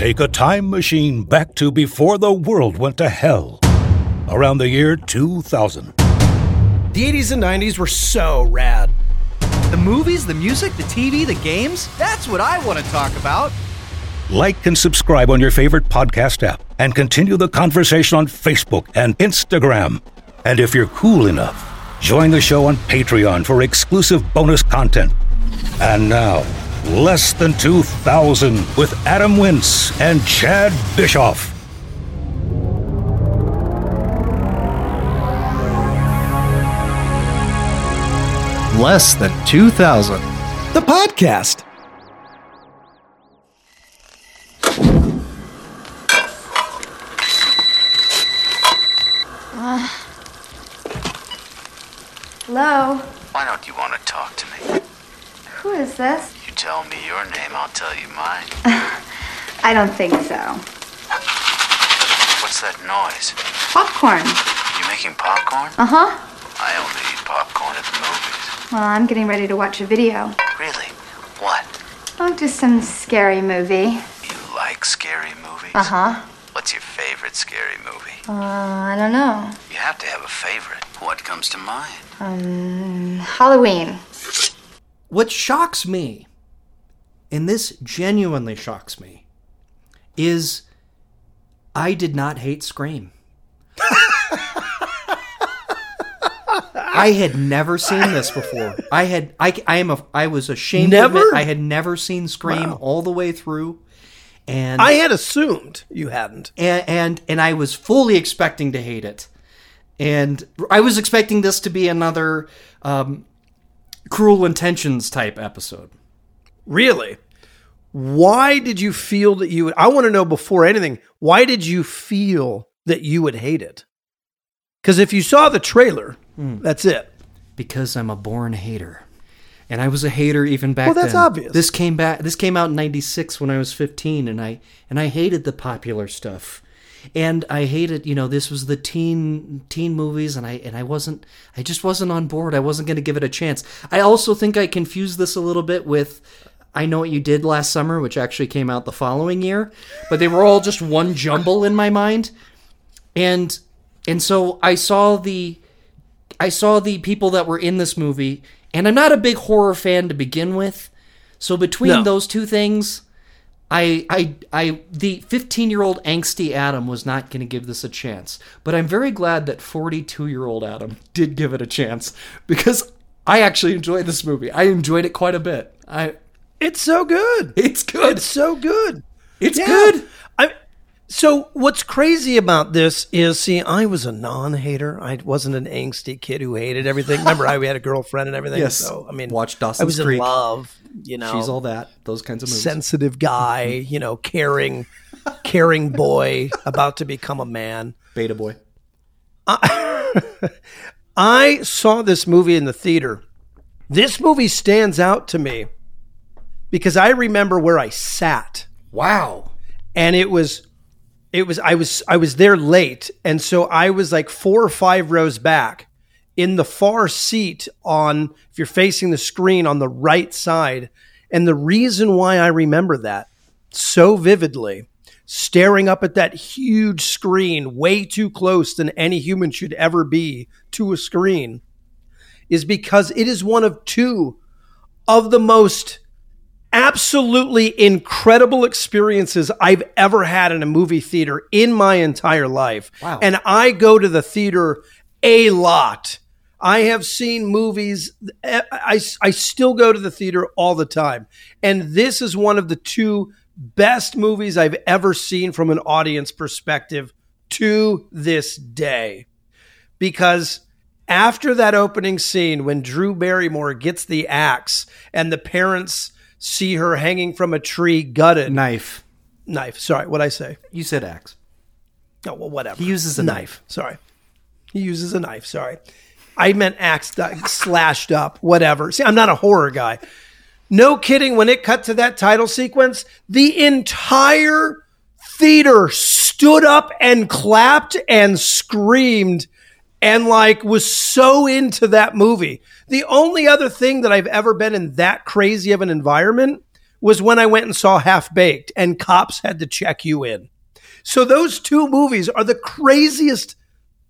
Take a time machine back to before the world went to hell. Around the year 2000. The 80s and 90s were so rad. The movies, the music, the TV, the games that's what I want to talk about. Like and subscribe on your favorite podcast app and continue the conversation on Facebook and Instagram. And if you're cool enough, join the show on Patreon for exclusive bonus content. And now, Less Than 2000 with Adam Wince and Chad Bischoff. Less than 2000. The podcast. Uh, hello? Why don't you want to talk to me? Who is this? You tell me your name, I'll tell you mine. I don't think so. What's that noise? Popcorn. You making popcorn? Uh huh. I only eat popcorn at the movies. Well, I'm getting ready to watch a video. Really? What? Oh, just some scary movie. You like scary movies? Uh huh. What's your favorite scary movie? Uh, I don't know. You have to have a favorite. What comes to mind? Um, Halloween. What shocks me, and this genuinely shocks me, is I did not hate Scream. I had never seen this before. I had I, I am a I was ashamed Never? I had never seen Scream Wow. all the way through. And I had assumed you hadn't. and, and and I was fully expecting to hate it, and I was expecting this to be another um, Cruel Intentions type episode. Really? Why did you feel that you would? I want to know before anything, why did you feel that you would hate it? Because if you saw the trailer, Hmm. that's it. Because I'm a born hater, and I was a hater even back Well, that's then. obvious. This came back. This came out in '96 when I was 15, and I and I hated the popular stuff. And I hated, you know, this was the teen teen movies, and I and I wasn't, I just wasn't on board. I wasn't going to give it a chance. I also think I confused this a little bit with I Know What You Did Last Summer, which actually came out the following year, but they were all just one jumble in my mind. And and so I saw the I saw the people that were in this movie, and I'm not a big horror fan to begin with. So between No. those two things, I I I the 15-year-old angsty Adam was not going to give this a chance. But I'm very glad that 42-year-old Adam did give it a chance because I actually enjoyed this movie. I enjoyed it quite a bit. I It's so good. it's good. It's so good. It's Yeah. good. I so what's crazy about this is see, I was a non-hater. I wasn't an angsty kid who hated everything. Remember, I we had a girlfriend and everything. Yes. So I mean, Watch I was Creek. in love. You know, She's all that. Those kinds of movies. sensitive guy. You know, caring, caring boy about to become a man. Beta boy. I saw this movie in the theater. This movie stands out to me because I remember where I sat. Wow. and it was it was I was I was there late and so I was like 4 or 5 rows back in the far seat on if you're facing the screen on the right side and the reason why I remember that so vividly staring up at that huge screen way too close than any human should ever be to a screen is because it is one of two of the most absolutely incredible experiences I've ever had in a movie theater in my entire life. Wow. And I go to the theater a lot. I have seen movies. I, I, I still go to the theater all the time. And this is one of the two best movies I've ever seen from an audience perspective to this day. Because after that opening scene, when Drew Barrymore gets the axe and the parents see her hanging from a tree, gutted Knife. knife. Sorry, what I say? You said axe. Oh well, whatever. He uses a knife. Sorry, he uses a knife. Sorry, I meant axe slashed up. Whatever. See, I'm not a horror guy. No kidding. When it cut to that title sequence, the entire theater stood up and clapped and screamed and like was so into that movie. The only other thing that I've ever been in that crazy of an environment was when I went and saw Half Baked and cops had to check you in. So those two movies are the craziest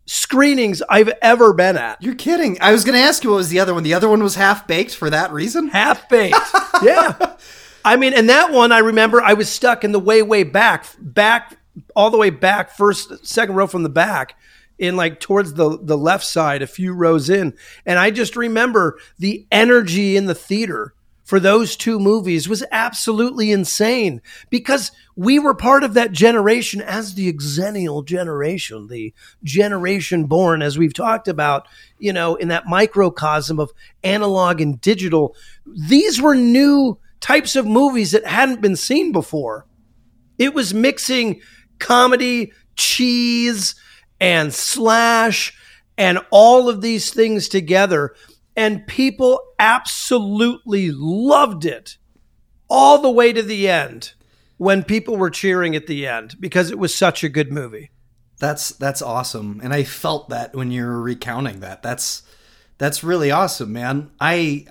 screenings I've ever been at. You're kidding. I was going to ask you what was the other one. The other one was half baked for that reason. Half Baked. yeah. I mean, and that one I remember I was stuck in the way, way back, back, all the way back, first, second row from the back in like towards the the left side a few rows in and i just remember the energy in the theater for those two movies was absolutely insane because we were part of that generation as the exennial generation, the generation born, as we've talked about, you know, in that microcosm of analog and digital. These were new types of movies that hadn't been seen before. It was mixing comedy, cheese, and slash, and all of these things together and people absolutely loved it all the way to the end when people were cheering at the end because it was such a good movie. That's that's awesome, and I felt that when you were recounting that. That's that's really awesome, man. I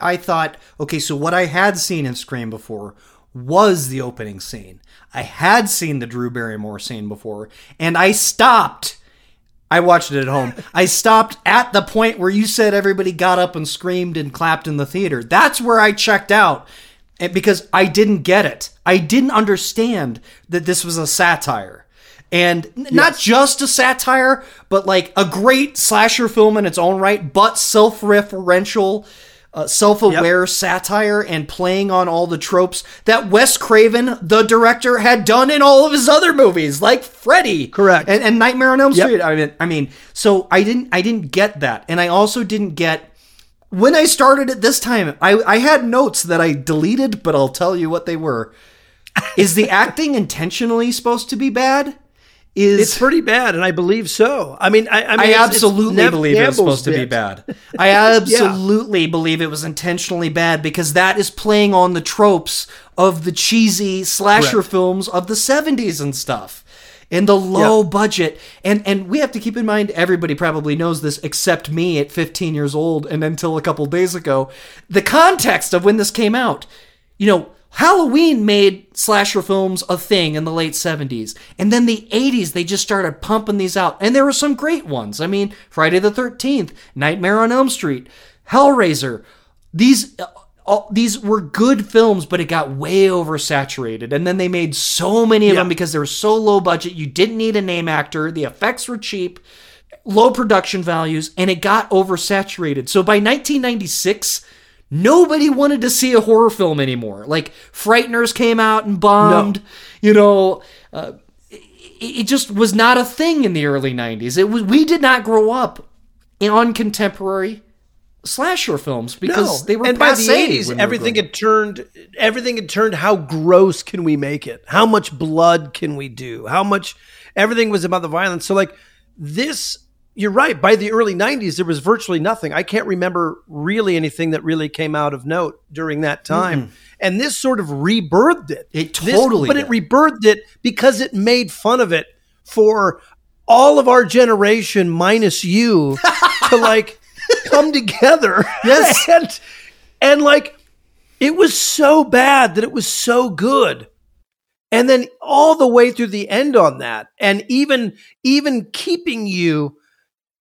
I thought, okay, so what I had seen in Scream before was the opening scene. I had seen the Drew Barrymore scene before, and I stopped I watched it at home. I stopped at the point where you said everybody got up and screamed and clapped in the theater. That's where I checked out eh, because I didn't get it. I didn't understand that this was a satire. And yes. not just a satire, but like a great slasher film in its own right, but self referential uh, self-aware yep. satire and playing on all the tropes that Wes Craven, the director, had done in all of his other movies, like Freddy, correct, and, and Nightmare on Elm yep. Street. I mean, I mean, so I didn't, I didn't get that, and I also didn't get when I started it this time. I, I had notes that I deleted, but I'll tell you what they were. Is the acting intentionally supposed to be bad? Is it's pretty bad, and I believe so. I mean, I, I, mean, I it's, absolutely it's believe it was supposed bit. to be bad. I absolutely yeah. believe it was intentionally bad because that is playing on the tropes of the cheesy slasher Correct. films of the '70s and stuff. In the low yep. budget, and and we have to keep in mind everybody probably knows this except me at 15 years old and until a couple days ago, the context of when this came out. You know, Halloween made slasher films a thing in the late 70s. And then the 80s, they just started pumping these out. And there were some great ones. I mean, Friday the 13th, Nightmare on Elm Street, Hellraiser. These. Uh, all, these were good films, but it got way oversaturated. And then they made so many of yeah. them because they were so low budget. You didn't need a name actor. The effects were cheap, low production values, and it got oversaturated. So by 1996, Nobody wanted to see a horror film anymore. Like Frighteners came out and bombed. No. You know, uh, it, it just was not a thing in the early '90s. It was we did not grow up on contemporary slasher films because no. they were and by the 80s everything had turned everything had turned how gross can we make it how much blood can we do how much everything was about the violence so like this you're right. By the early 90s, there was virtually nothing. I can't remember really anything that really came out of note during that time. Mm-hmm. And this sort of rebirthed it. It totally this, But did. it rebirthed it because it made fun of it for all of our generation minus you to like come together. Yes. And, and like, it was so bad that it was so good and then all the way through the end on that and even even keeping you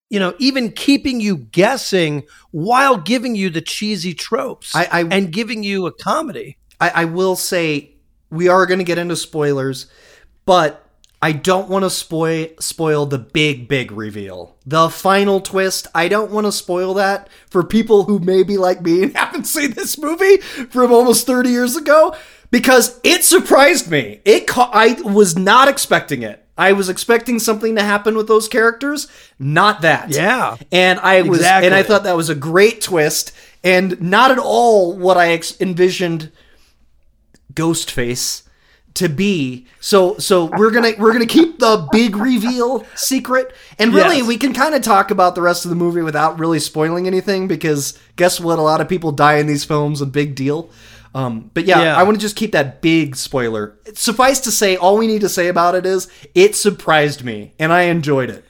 you know, even keeping you guessing while giving you the cheesy tropes I, I and giving you a comedy. I, I will say we are going to get into spoilers, but I don't want to spoil spoil the big big reveal, the final twist. I don't want to spoil that for people who maybe like me and haven't seen this movie from almost thirty years ago because it surprised me. It ca- I was not expecting it. I was expecting something to happen with those characters, not that. Yeah. And I was exactly. and I thought that was a great twist and not at all what I ex- envisioned Ghostface to be. So so we're going to we're to keep the big reveal secret and really yes. we can kind of talk about the rest of the movie without really spoiling anything because guess what a lot of people die in these films a big deal. Um, but yeah, yeah. I want to just keep that big spoiler. Suffice to say, all we need to say about it is it surprised me and I enjoyed it.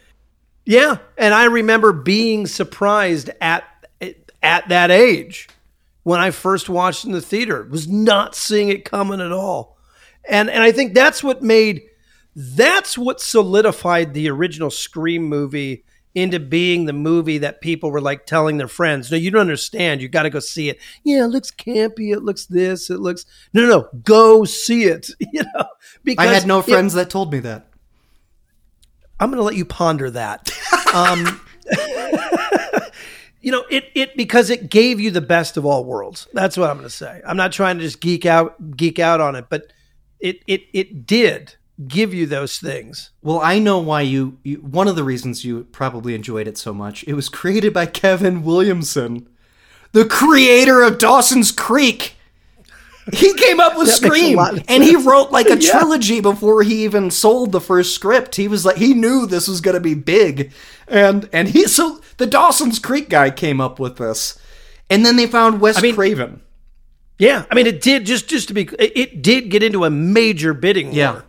Yeah, and I remember being surprised at at that age. when I first watched in the theater. Was not seeing it coming at all. And and I think that's what made that's what solidified the original Scream movie into being the movie that people were like telling their friends, no, you don't understand. You got to go see it. Yeah, it looks campy. It looks this. It looks no, no, no. Go see it. You know, because I had no it- friends that told me that. I'm going to let you ponder that. Um, you know, it it because it gave you the best of all worlds. That's what I'm going to say. I'm not trying to just geek out geek out on it, but it it it did give you those things. Well, I know why you, you. One of the reasons you probably enjoyed it so much. It was created by Kevin Williamson, the creator of Dawson's Creek. He came up with Scream, and he wrote like a Yeah. trilogy before he even sold the first script. He was like, he knew this was going to be big, and and he so the Dawson's Creek guy came up with this, and then they found Wes mean- Craven. Yeah, I mean, it did just just to be. It, did get into a major bidding war. Yeah.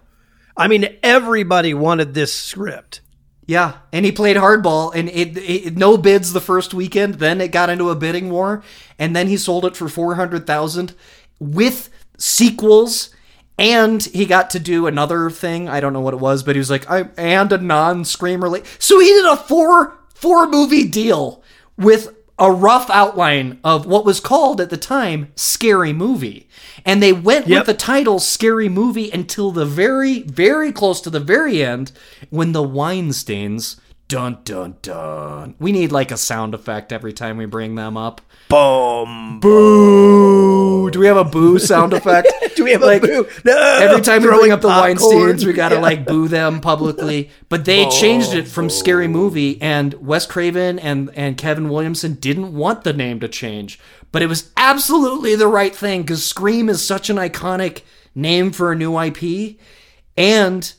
I mean, everybody wanted this script. Yeah, and he played hardball, and it, it no bids the first weekend. Then it got into a bidding war, and then he sold it for four hundred thousand with sequels, and he got to do another thing. I don't know what it was, but he was like, I and a non-scream relate. So he did a four four movie deal with a rough outline of what was called at the time scary movie and they went Yep. with the title scary movie until the very very close to the very end when the weinsteins dun dun dun we need like a sound effect every time we bring them up Boom. Boom. Boo do we have a boo sound effect Do we have Like, a boo? No. Every time we bring up the popcorn. Weinsteins, we gotta Yeah. like boo them publicly. But they changed it from Scary oh. Movie, and Wes Craven and and Kevin Williamson didn't want the name to change. But it was absolutely the right thing because Scream is such an iconic name for a new IP, and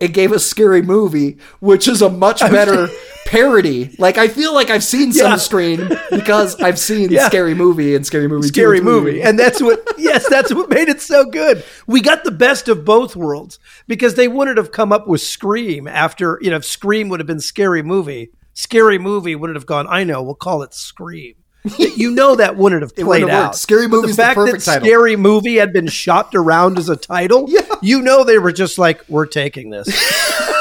it gave us Scary Movie, which is a much better parody. Like I feel like I've seen some Yeah. Scream because I've seen Yeah. Scary Movie and Scary Movie. scary and 3. movie and that's what yes that's what made it so good we got the best of both worlds because they wouldn't have come up with scream after you know if scream would have been scary movie scary movie wouldn't have gone i know we'll call it scream you know that wouldn't have played out worked. Scary But Movie's the the fact perfect that title. scary movie had been shopped around as a title Yeah. you know they were just like we're taking this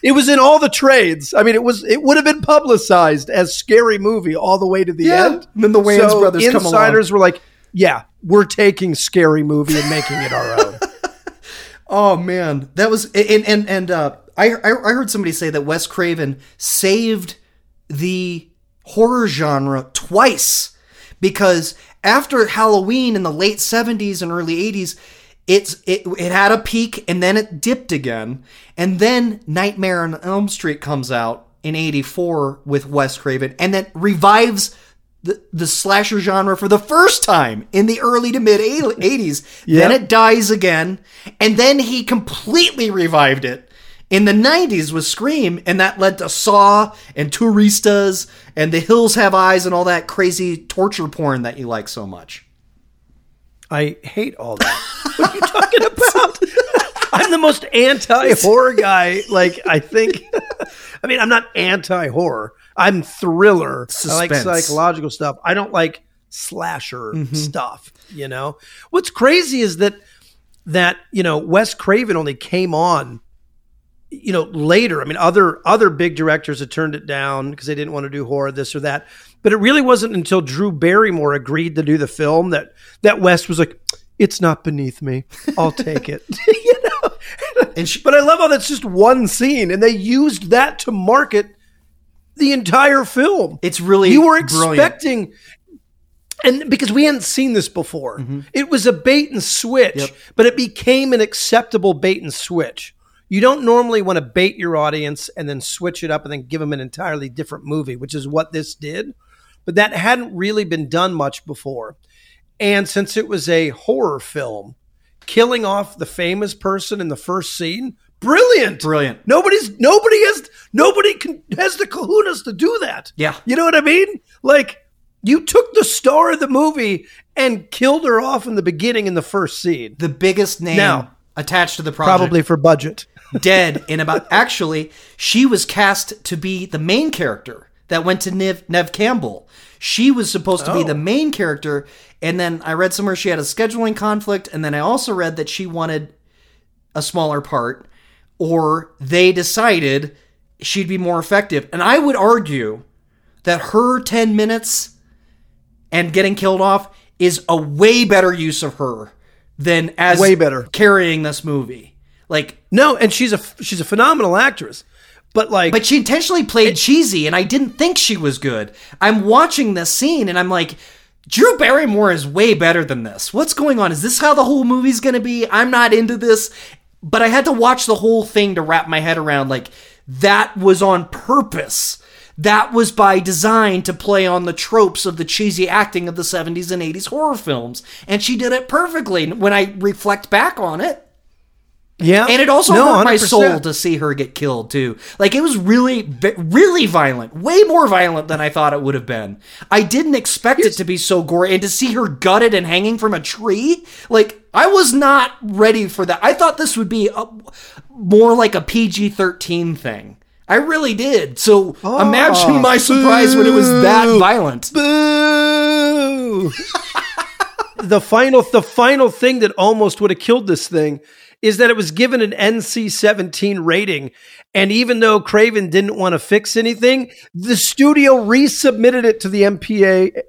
It was in all the trades. I mean, it was it would have been publicized as scary movie all the way to the Yeah. end. And then the Wayans brothers come along. insiders were like, "Yeah, we're taking scary movie and making it our own." Oh man, that was and and and uh, I I I heard somebody say that Wes Craven saved the horror genre twice because after Halloween in the late seventies and early eighties, it's it it had a peak and then it dipped again, and then Nightmare on Elm Street comes out in eighty four with Wes Craven, and then revives the, the slasher genre for the first time in the early to mid 80s. Then it dies again. And then he completely revived it in the 90s with Scream. And that led to Saw and Turistas and The Hills Have Eyes and all that crazy torture porn that you like so much. I hate all that. What are you talking about? I'm the most anti horror guy. Like, I think, I mean, I'm not anti horror. I'm thriller. I like psychological stuff. I don't like slasher mm-hmm. stuff, you know? What's crazy is that, that, you know, Wes Craven only came on you know later i mean other other big directors had turned it down because they didn't want to do horror this or that. But it really wasn't until drew barrymore agreed to do the film that that Wes was like it's not beneath me. I'll take it. You know? And she, but i love how that's just one scene and they used that to market the entire film. It's really you were brilliant. expecting and because we hadn't seen this before. Mm-hmm. It was a bait and switch Yep. but it became an acceptable bait and switch you don't normally want to bait your audience and then switch it up and then give them an entirely different movie which is what this did but that hadn't really been done much before and since it was a horror film killing off the famous person in the first scene brilliant Brilliant. nobody's nobody has nobody can has the kahunas to do that Yeah. you know what I mean? Like you took the star of the movie and killed her off in the beginning in the first scene. The biggest name Now- attached to the project. Probably for budget. Dead in about actually she was cast to be the main character that went to Neve, Neve Campbell. She was supposed to be Oh. the main character, and then I read somewhere she had a scheduling conflict, and then I also read that she wanted a smaller part, or they decided she'd be more effective. And I would argue that her 10 minutes and getting killed off is a way better use of her than as Way better. carrying this movie. Like No, and she's a she's a phenomenal actress. But like but she intentionally played cheesy and I didn't think she was good. I'm watching this scene and I'm like Drew Barrymore is way better than this. What's going on? Is this how the whole movie's going to be? I'm not into this. But I had to watch the whole thing to wrap my head around like that was on purpose. That was by design to play on the tropes of the cheesy acting of the 70s and 80s horror films. And she did it perfectly when I reflect back on it. Yeah. And it also No, hurt my 100%. soul to see her get killed too. Like it was really, really violent. Way more violent than I thought it would have been. I didn't expect it to be so gory, and to see her gutted and hanging from a tree, like I was not ready for that. I thought this would be a, more like a PG thirteen thing. I really did. So oh, imagine my surprise when it was that violent. Boo! the final the final thing that almost would have killed this thing is that it was given an NC-17 rating and even though Craven didn't want to fix anything, the studio resubmitted it to the MPA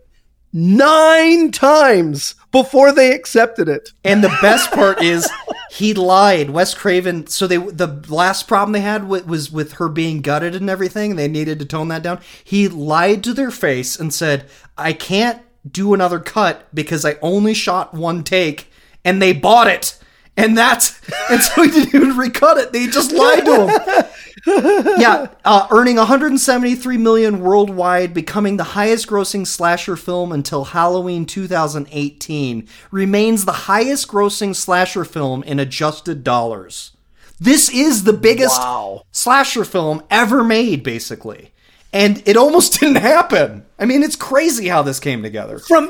9 times before they accepted it. And the best part is he lied. Wes Craven. So they the last problem they had wa- was with her being gutted and everything. They needed to tone that down. He lied to their face and said, "I can't do another cut because I only shot one take, and they bought it." And that's and so he didn't even recut it. They just lied to him. yeah, uh, earning 173 million worldwide, becoming the highest-grossing slasher film until Halloween 2018, remains the highest-grossing slasher film in adjusted dollars. This is the biggest Wow. slasher film ever made, basically, and it almost didn't happen. I mean, it's crazy how this came together. from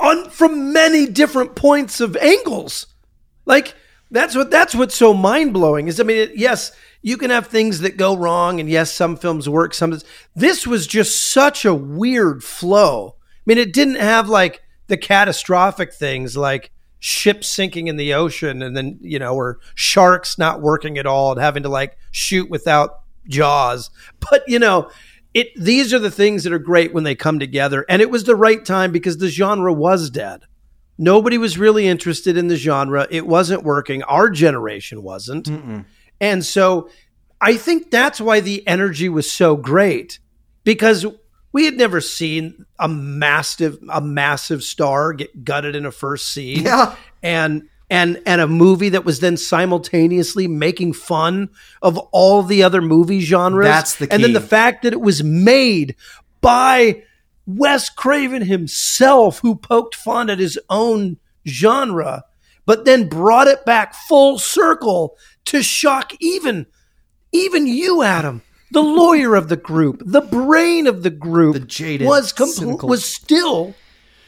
on from many different points of angles. Like that's what that's what's so mind blowing is. I mean, it, yes, you can have things that go wrong, and yes, some films work. Some this was just such a weird flow. I mean, it didn't have like the catastrophic things like ships sinking in the ocean, and then you know, or sharks not working at all and having to like shoot without jaws. But you know, it these are the things that are great when they come together and it was the right time because the genre was dead nobody was really interested in the genre. It wasn't working. Our generation wasn't. And so i think that's why the energy was so great because we had never seen a massive a massive star get gutted in a first scene. Yeah. and and and a movie that was then simultaneously making fun of all the other movie genres. That's the And then the fact that it was made by Wes Craven himself, who poked fun at his own genre, but then brought it back full circle to shock even even you, Adam. The lawyer of the group, the brain of the group, The jaded, was compl- was still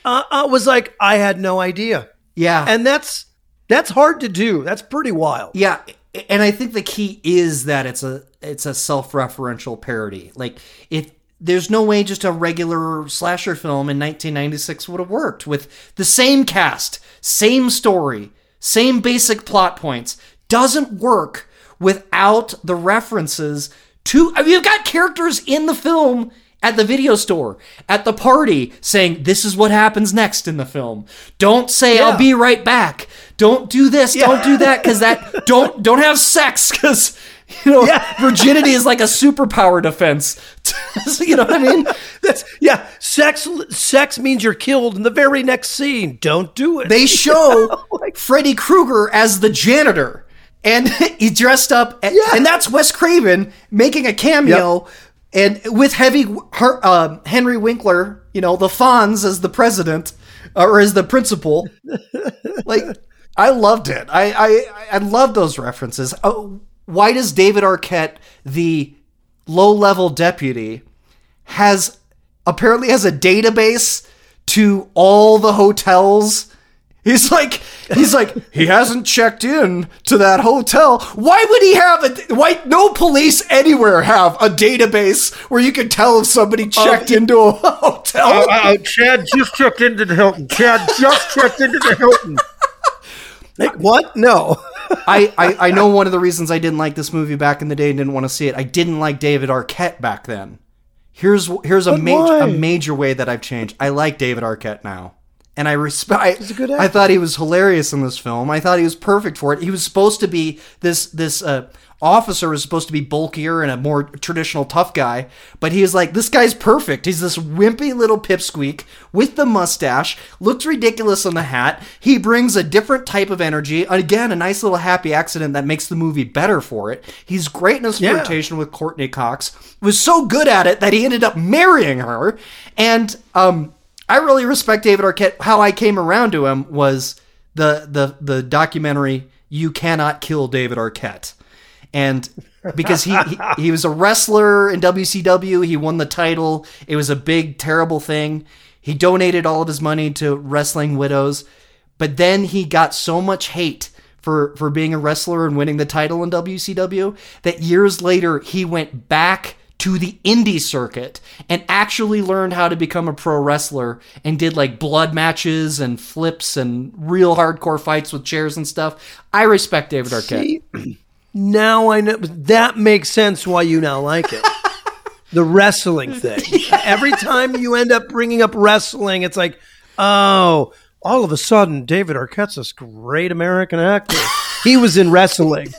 uh, uh, was like I had no idea Yeah, and that's that's hard to do. That's pretty wild. Yeah, and I think the key is that it's a it's a self-referential parody. Like if there's no way just a regular slasher film in 1996 would have worked with the same cast, same story, same basic plot points. Doesn't work without the references to I mean, you've got characters in the film at the video store, at the party, saying, This is what happens next in the film. Don't say Yeah. I'll be right back. Don't do this, don't do that, because that don't don't have sex, because you know Yeah. virginity is like a superpower defense. you know what I mean? That's yeah. Sex sex means you're killed in the very next scene. Don't do it. They show Freddy Krueger as the janitor. And he dressed up, and, Yeah. and that's Wes Craven making a cameo, and with heavy her, uh, Henry Winkler, you know, the Fonz as the president or as the principal. like, I loved it. I I I loved those references. Oh, why does David Arquette, the low level deputy, has apparently has a database to all the hotels He's like, he's like, he hasn't checked in to that hotel. Why would he have a? Why no police anywhere have a database where you can tell if somebody checked into a hotel? uh, Chad just checked into the Hilton. Chad just checked into the Hilton. Like what? No. I, I I know one of the reasons I didn't like this movie back in the day and didn't want to see it. I didn't like David Arquette back then. Here's here's a major a major way that I've changed. I like David Arquette now. And I respect. good I thought he was hilarious in this film. I thought he was perfect for it. He was supposed to be this this uh, officer was supposed to be bulkier and a more traditional tough guy, but he was like this guy's perfect. He's this wimpy little pipsqueak with the mustache, looks ridiculous on the hat. He brings a different type of energy. Again, a nice little happy accident that makes the movie better for it. He's great in his Yeah. flirtation with Courteney Cox. Was so good at it that he ended up marrying her. And um, I really respect David Arquette. How I came around to him was the the the documentary "You Cannot Kill David Arquette," and because he, he he was a wrestler in WCW, he won the title. It was a big terrible thing. He donated all of his money to wrestling widows, but then he got so much hate for for being a wrestler and winning the title in WCW that years later he went back to the indie circuit and actually learned how to become a pro wrestler and did like blood matches and flips and real hardcore fights with chairs and stuff. I respect David Arquette. See, now I know that makes sense why you now like it. the wrestling thing. Every time you end up bringing up wrestling, it's like, oh, all of a sudden, David Arquette's this great American actor. He was in wrestling.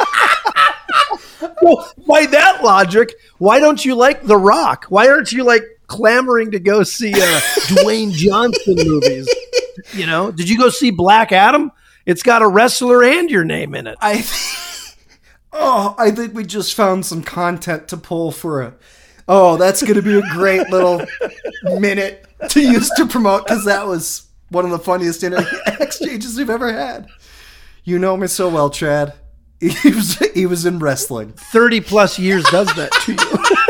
well, by that logic, why don't you like The Rock? Why aren't you like clamoring to go see uh, Dwayne Johnson movies? You know, did you go see Black Adam? It's got a wrestler and your name in it. I Oh, I think we just found some content to pull for a Oh, that's going to be a great little minute to use to promote cuz that was one of the funniest exchanges we've ever had. You know me so well, Chad. He was he was in wrestling. 30 plus years does that to you.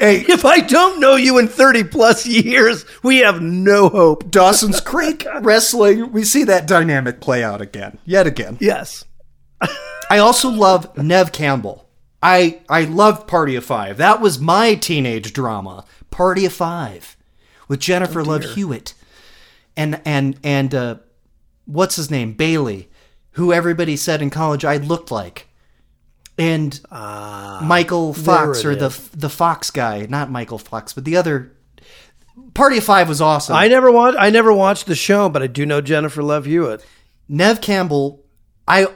Hey, if I don't know you in 30 plus years, we have no hope. Dawson's Creek wrestling, we see that dynamic play out again, yet again. Yes. I also love Neve Campbell. I I loved Party of Five. That was my teenage drama. Party of Five with Jennifer Love Hewitt and and and uh, what's his name Bailey, who everybody said in college I looked like, and ah, Michael Fox or the the Fox guy, not Michael Fox, but the other. Party of Five was awesome. I never watched I never watched the show, but I do know Jennifer Love Hewitt. Neve Campbell, I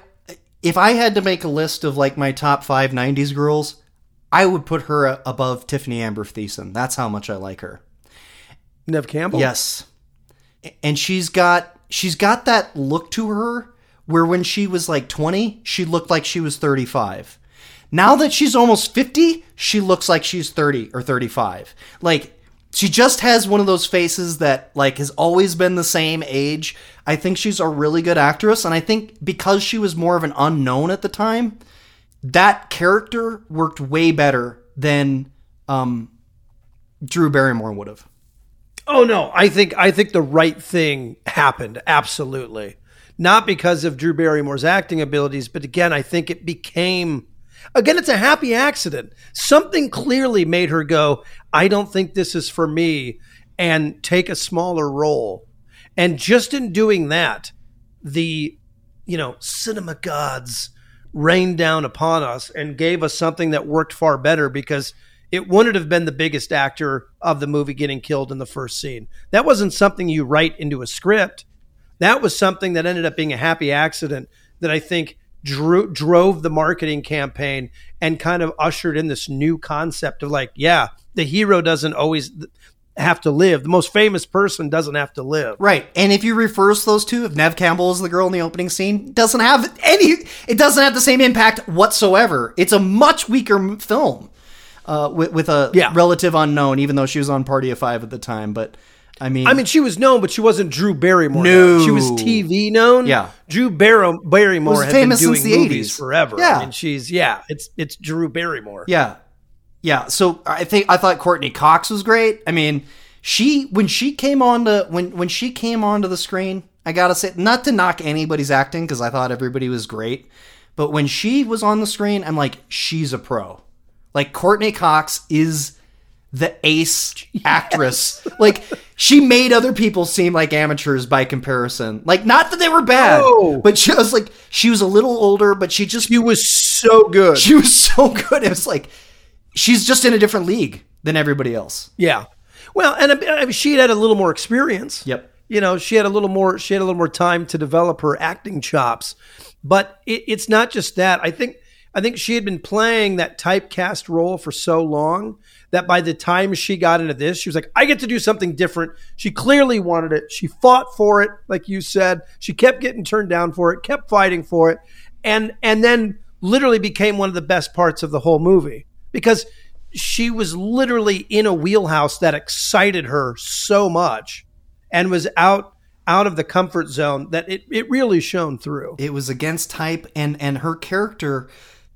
if I had to make a list of like my top five '90s girls, I would put her above Tiffani Amber Thiessen. That's how much I like her. Neve Campbell. Yes, and she's got she's got that look to her where when she was like 20, she looked like she was 35. Now that she's almost 50, she looks like she's 30 or 35. Like she just has one of those faces that like has always been the same age. I think she's a really good actress and I think because she was more of an unknown at the time, that character worked way better than um Drew Barrymore would have. Oh no, I think I think the right thing happened absolutely. Not because of Drew Barrymore's acting abilities, but again, I think it became again it's a happy accident. Something clearly made her go, I don't think this is for me and take a smaller role. And just in doing that, the you know, cinema gods rained down upon us and gave us something that worked far better because it wouldn't have been the biggest actor of the movie getting killed in the first scene. That wasn't something you write into a script. That was something that ended up being a happy accident that I think drew, drove the marketing campaign and kind of ushered in this new concept of like, yeah, the hero doesn't always have to live. The most famous person doesn't have to live. Right. And if you reverse those two, if Neve Campbell is the girl in the opening scene, doesn't have any it doesn't have the same impact whatsoever. It's a much weaker film. Uh, with, with a Yeah. relative unknown, even though she was on Party of Five at the time. But I mean, I mean, she was known, but she wasn't Drew Barrymore. No. known. she was TV known. Yeah. Drew Barrymore Was famous been doing since the movies 80s. forever. Yeah. I mean, she's yeah, it's it's Drew Barrymore. yeah, yeah. So I think I thought Courteney Cox was great. I mean, she when she came on to when when she came onto the screen, I gotta say, not to knock anybody's acting because I thought everybody was great, but when she was on the screen, I'm like, she's a pro. Like Courteney Cox is the ace actress. Like she made other people seem like amateurs by comparison. Like not that they were bad, No. but she was like she was a little older, but she just He was so good. she was so good. It was like she's just in a different league than everybody else. Yeah. Well, and I mean, she had a little more experience. Yep. You know, she had a little more. She had a little more time to develop her acting chops. But it, it's not just that. I think. I think she had been playing that typecast role for so long that by the time she got into this, she was like, I get to do something different. She clearly wanted it. She fought for it, like you said. She kept getting turned down for it, kept fighting for it, and and then literally became one of the best parts of the whole movie because she was literally in a wheelhouse that excited her so much and was out out of the comfort zone that it, it really shone through. It was against type and and her character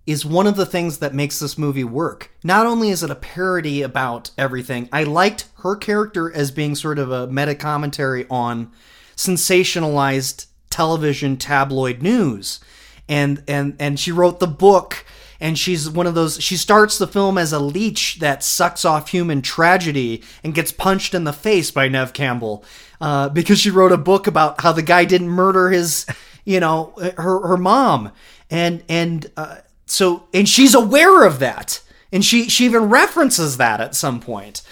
is one of the things that makes this movie work. Not only is it a parody about everything, I liked her character as being sort of a meta commentary on sensationalized television tabloid news. And and and she wrote the book and she's one of those she starts the film as a leech that sucks off human tragedy and gets punched in the face by Neve Campbell uh, because she wrote a book about how the guy didn't murder his you know her her mom and and uh, so and she's aware of that. And she she even references that at some point.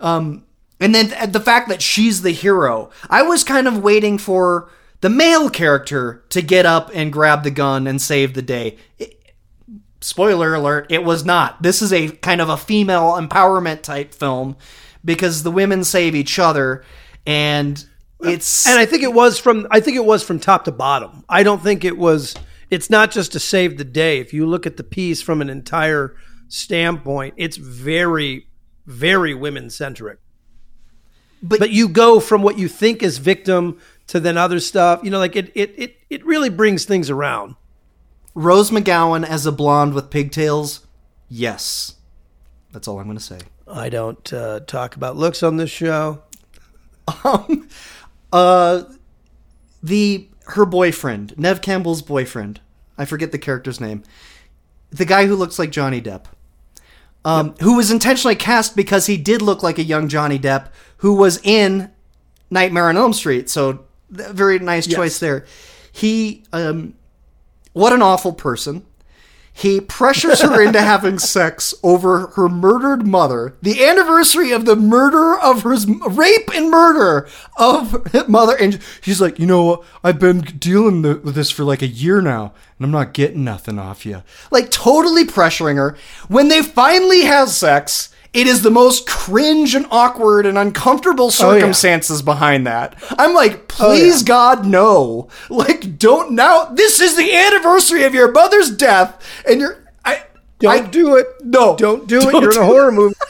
Um and then th- the fact that she's the hero. I was kind of waiting for the male character to get up and grab the gun and save the day. It- spoiler alert it was not. This is a kind of a female empowerment type film because the women save each other and it's And I think it was from I think it was from top to bottom. I don't think it was it's not just to save the day. If you look at the piece from an entire standpoint, it's very very women centric. But- But, you go from what you think is victim to then other stuff. You know, like it it it, it really brings things around. rose mcgowan as a blonde with pigtails yes that's all i'm going to say I don't uh, talk about looks on this show. Um, uh, the her boyfriend, Neve Campbell's boyfriend. I forget the character's name. The guy who looks like Johnny Depp. Um, who was intentionally cast because he did look like a young Johnny Depp who was in Nightmare on Elm Street. So very nice choice there. He um what an awful person. He pressures her into having sex over her murdered mother, the anniversary of the murder of her rape and murder of her mother. And she's like, you know, what, I've been dealing with this for like a year now, and I'm not getting nothing off you. Like totally pressuring her. When they finally have sex, it is the most cringe and awkward and uncomfortable oh, circumstances behind that. I'm like, oh, please God, no. Like, don't now. This is the anniversary of your mother's death, and you're. I Don't I- do it. No, Don't do it. Don't You're in a horror movie.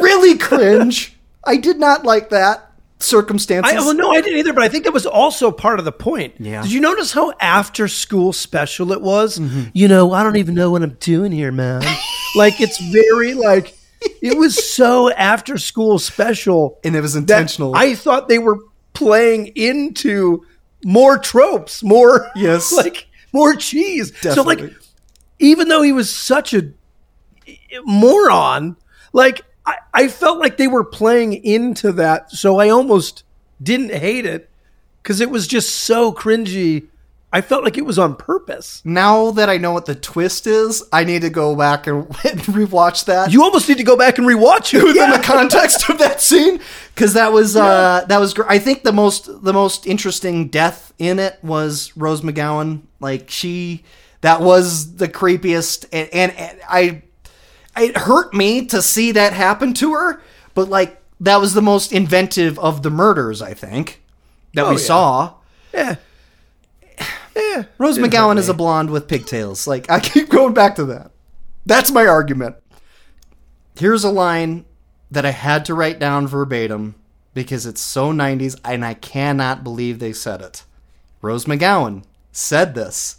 Really cringe. I did not like that circumstances. I, well, no, I didn't either, but I think that was also part of the point. Yeah. Did you notice how after school special it was? Mm-hmm. You know, I don't even know what I'm doing here, man. like, it's very, like, it was so after school special. And it was intentional. I thought they were playing into more tropes, more, Yes. like, more cheese. So, like, even though he was such a moron, like I, I felt like they were playing into that, so I almost didn't hate it because it was just so cringy. I felt like it was on purpose. now that I know what the twist is, I need to go back and, rewatch that. You almost need to go back and rewatch it. within Yeah. the context of that scene because that was uh that was gr- i think the most the most interesting death in it was rose mcgowan like she that was the creepiest and, and, and i it hurt me to see that happen to her but like that was the most inventive of the murders i think that we Oh, yeah. saw yeah. Yeah. rose Didn't mcgowan is a blonde with pigtails like i keep going back to that that's my argument here's a line that I had to write down verbatim because it's so 90s and I cannot believe they said it. Rose McGowan said this.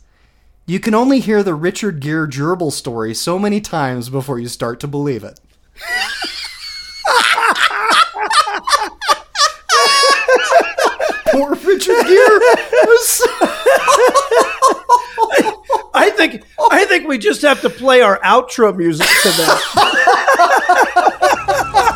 You can only hear the Richard Gere gerbil story so many times before you start to believe it. More Richard Gere I, I think I think we just have to play our outro music to that.